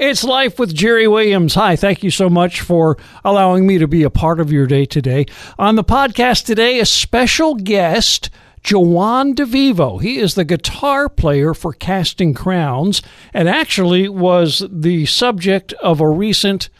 It's Life with Jerry Williams. Hi, thank you so much for allowing me to be a part of your day today. On the podcast today, a special guest, Joan DeVevo. He is the guitar player for Casting Crowns and actually was the subject of a recent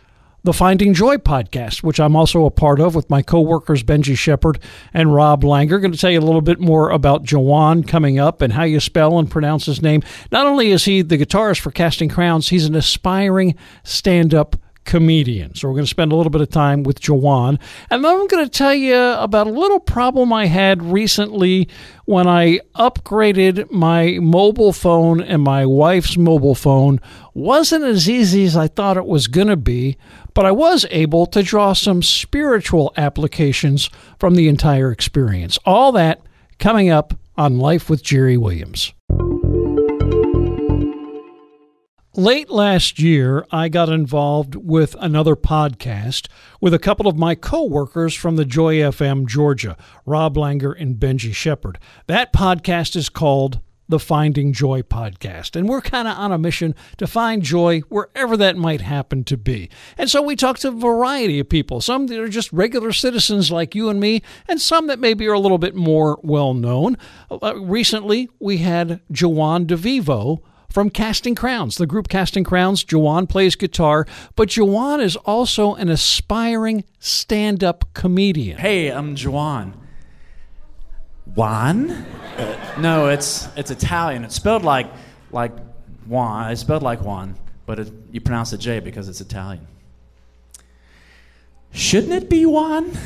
the Finding Joy podcast, which I'm also a part of with my coworkers Benji Shepard and Rob Langer. Going to tell you a little bit more about Joan coming up and how you spell and pronounce his name. Not only is he the guitarist for Casting Crowns, he's an aspiring stand-up comedian. So we're going to spend a little bit of time with Joan. And then I'm going to tell you about a little problem I had recently when I upgraded my mobile phone and my wife's mobile phone. Wasn't as easy as I thought it was going to be, but I was able to draw some spiritual applications from the entire experience. All that coming up on Life with Jerry Williams. Late last year, I got involved with another podcast with a couple of my coworkers from the Joy FM Georgia, Rob Langer and Benji Shepard. That podcast is called the Finding Joy podcast. And we're kind of on a mission to find joy wherever that might happen to be. And so we talk to a variety of people, some that are just regular citizens like you and me, and some that maybe are a little bit more well known. Uh, recently, we had Joan DeVevo from Casting Crowns, the group Casting Crowns. Joan plays guitar, but Joan is also an aspiring stand up comedian. Hey, I'm Joan. Juan? No, it's it's Italian. It's spelled like like Juan. It's spelled like Juan, but it, you pronounce it J because it's Italian. Shouldn't it be Juan?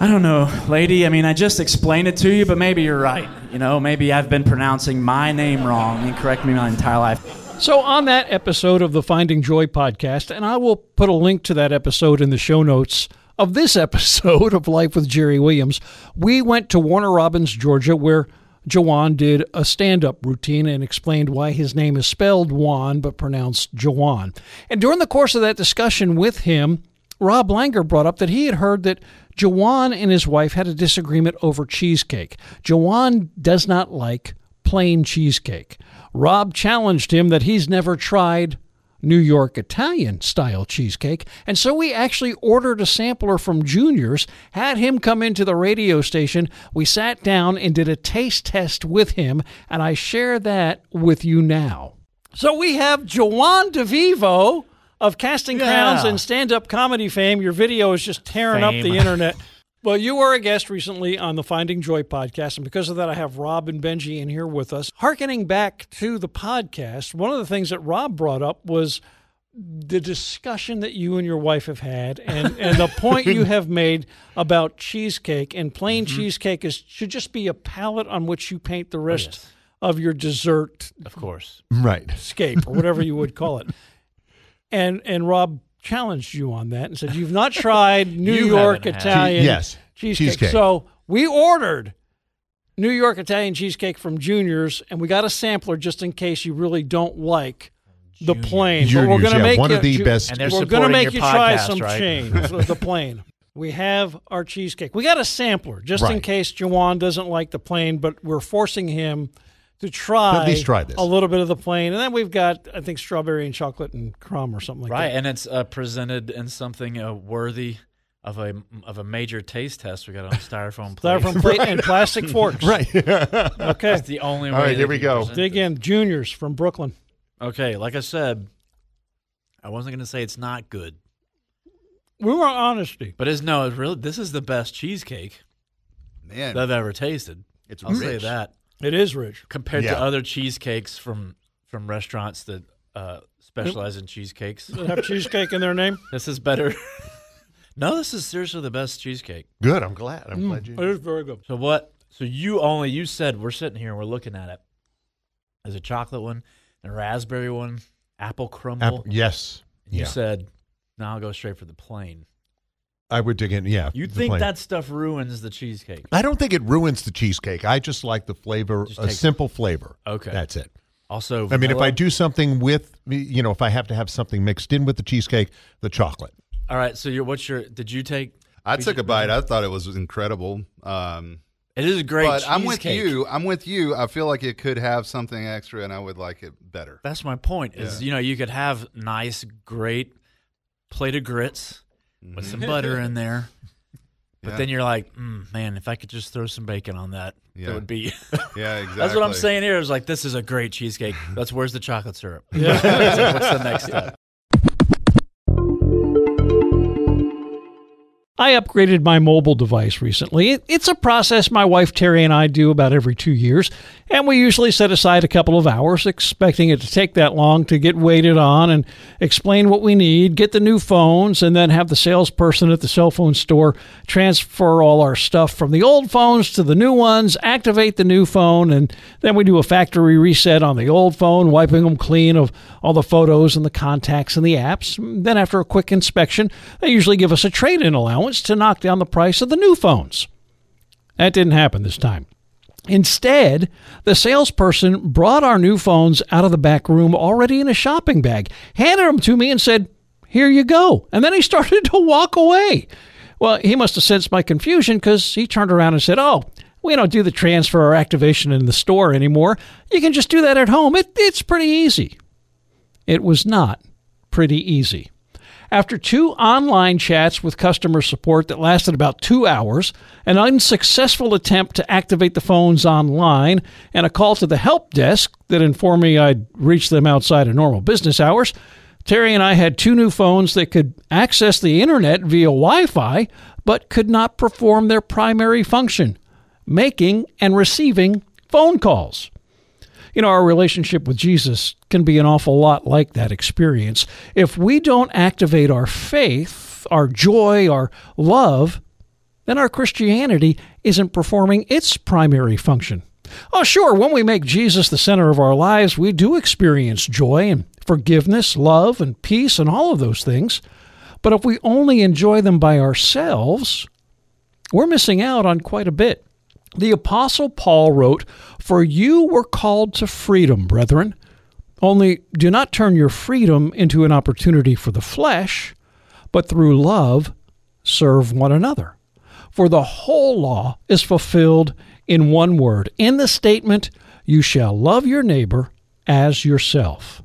I don't know, lady. I mean, I just explained it to you, but maybe you're right. You know, maybe I've been pronouncing my name wrong. You correct me my entire life. So, on that episode of the Finding Joy podcast, and I will put a link to that episode in the show notes of this episode of Life with Jerry Williams, we went to Warner Robins, Georgia, where Joan did a stand up routine and explained why his name is spelled Juan but pronounced Joan. And during the course of that discussion with him, Rob Langer brought up that he had heard that Joan and his wife had a disagreement over cheesecake. Joan does not like plain cheesecake. Rob challenged him that he's never tried New York Italian style cheesecake. And so we actually ordered a sampler from Junior's, had him come into the radio station. We sat down and did a taste test with him, and I share that with you now. So we have Joan DeVevo of Casting Crowns and stand up comedy fame. Your video is just tearing up the internet. Well, you were a guest recently on the Finding Joy podcast, and because of that, I have Rob and Benji in here with us. Harkening back to the podcast, one of the things that Rob brought up was the discussion that you and your wife have had, and, and the point you have made about cheesecake and plain Mm-hmm. cheesecake is should just be a palette on which you paint the rest Oh, yes. of your dessert Of course. Right. scape or whatever you would call it. And and Rob challenged you on that and said you've not tried New You York. Italian Che- yes, cheesecake. cheesecake. So we ordered New York Italian cheesecake from Junior's, and we got a sampler just in case you really don't like the plain. but we're gonna yeah, make one you, of the Ju- best- And we're gonna make your you try some right? chains the plain. We have our cheesecake. We got a sampler just in case Jawan doesn't like the plain, but we're forcing him to try At least try this. a little bit of the plain, and then we've got I think strawberry and chocolate and crumb or something like Right, that. and it's uh, presented in something uh, worthy of a of a major taste test. We got on a styrofoam plate. Styrofoam plate and plastic forks. Right. Okay. That's the only way. All right, here we go. Dig this. in. Juniors from Brooklyn. Okay, like I said, I wasn't going to say it's not good, We were honesty. but it's no, it's really this is the best cheesecake Man, that I've ever tasted. it's I'll say that It is rich. compared Yeah. to other cheesecakes from from restaurants that uh, specialize in cheesecakes. Does it have cheesecake in their name? This is better. no, this is seriously the best cheesecake. Good. I'm glad. I'm glad you. It is very good. So what? So you only you said we're sitting here and we're looking at it. There's a chocolate one, a raspberry one, apple crumble. Apple, yes. You Yeah. said, "No, I'll go straight for the plain." I would dig in. Yeah. You think plain. that stuff ruins the cheesecake? I don't think it ruins the cheesecake. I just like the flavor, Just a take- simple flavor. Okay. That's it. Also, I mean, if? I do something with, you know, if I have to have something mixed in with the cheesecake, the chocolate. All right. So, you're, what's your? Did you take? I took you- a bite. I thought it was incredible. Um, It is a great. but I'm with you. I'm with you. I feel like it could have something extra, and I would like it better. That's my point. Is Yeah. you know you could have nice, great plate of grits with some butter in there, but Yeah. then you're like, mm, man, if I could just throw some bacon on that, Yeah. that would be. Yeah, exactly. That's what I'm saying here. here. Is like this is a great cheesecake. That's where's the chocolate syrup? Yeah. What's the next step? I upgraded my mobile device recently. It- It's a process my wife Terry and I do about every two years, and we usually set aside a couple of hours, expecting it to take that long to get waited on and explain what we need, get the new phones, and then have the salesperson at the cell phone store transfer all our stuff from the old phones to the new ones, activate the new phone, and then we do a factory reset on the old phone, wiping them clean of all the photos and the contacts and the apps. Then, after a quick inspection, they usually give us a trade in to knock down the price of the new phones. That didn't happen this time. Instead, the salesperson brought our new phones out of the back room already in a shopping bag, handed them to me, and said, Here you go. And then he started to walk away. Well, he must have sensed my confusion because he turned around and said, Oh, we don't do the transfer or activation in the store anymore. You can just do that at home. It, it's pretty easy. It was not pretty easy. After two online chats with customer support that lasted about two hours, an unsuccessful attempt to activate the phones online, and a call to the help desk that informed me I'd reached them outside of normal business hours, Terry and I had two new phones that could access the internet via Wi Fi, but could not perform their primary function making and receiving phone calls. You know, our relationship with Jesus can be an awful lot like that experience. If we don't activate our faith, our joy, our love, then our Christianity isn't performing its primary function. Oh, sure, when we make Jesus the center of our lives, we do experience joy and forgiveness, love, and peace, and all of those things. But if we only enjoy them by ourselves, we're missing out on quite a bit. The Apostle Paul wrote, For you were called to freedom, brethren. Only do not turn your freedom into an opportunity for the flesh, but through love serve one another. For the whole law is fulfilled in one word, in the statement, You shall love your neighbor as yourself.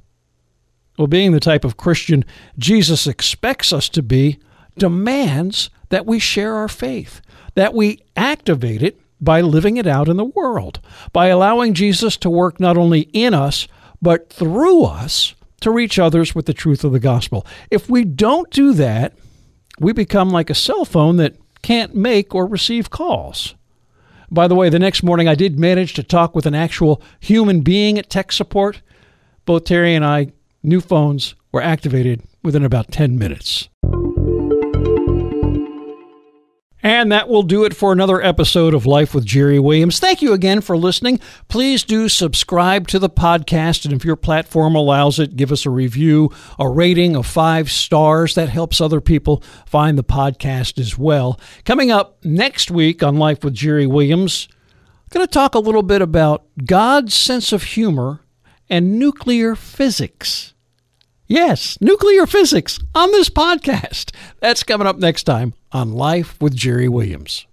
Well, being the type of Christian Jesus expects us to be demands that we share our faith, that we activate it by living it out in the world, by allowing Jesus to work not only in us, but through us to reach others with the truth of the gospel. If we don't do that, we become like a cell phone that can't make or receive calls. By the way, the next morning I did manage to talk with an actual human being at tech support. Both Terry and I, new phones were activated within about 10 minutes. And that will do it for another episode of Life with Jerry Williams. Thank you again for listening. Please do subscribe to the podcast, and if your platform allows it, give us a review, a rating of five stars. That helps other people find the podcast as well. Coming up next week on Life with Jerry Williams, I'm going to talk a little bit about God's sense of humor and nuclear physics. Yes, nuclear physics on this podcast. That's coming up next time on Life with Jerry Williams.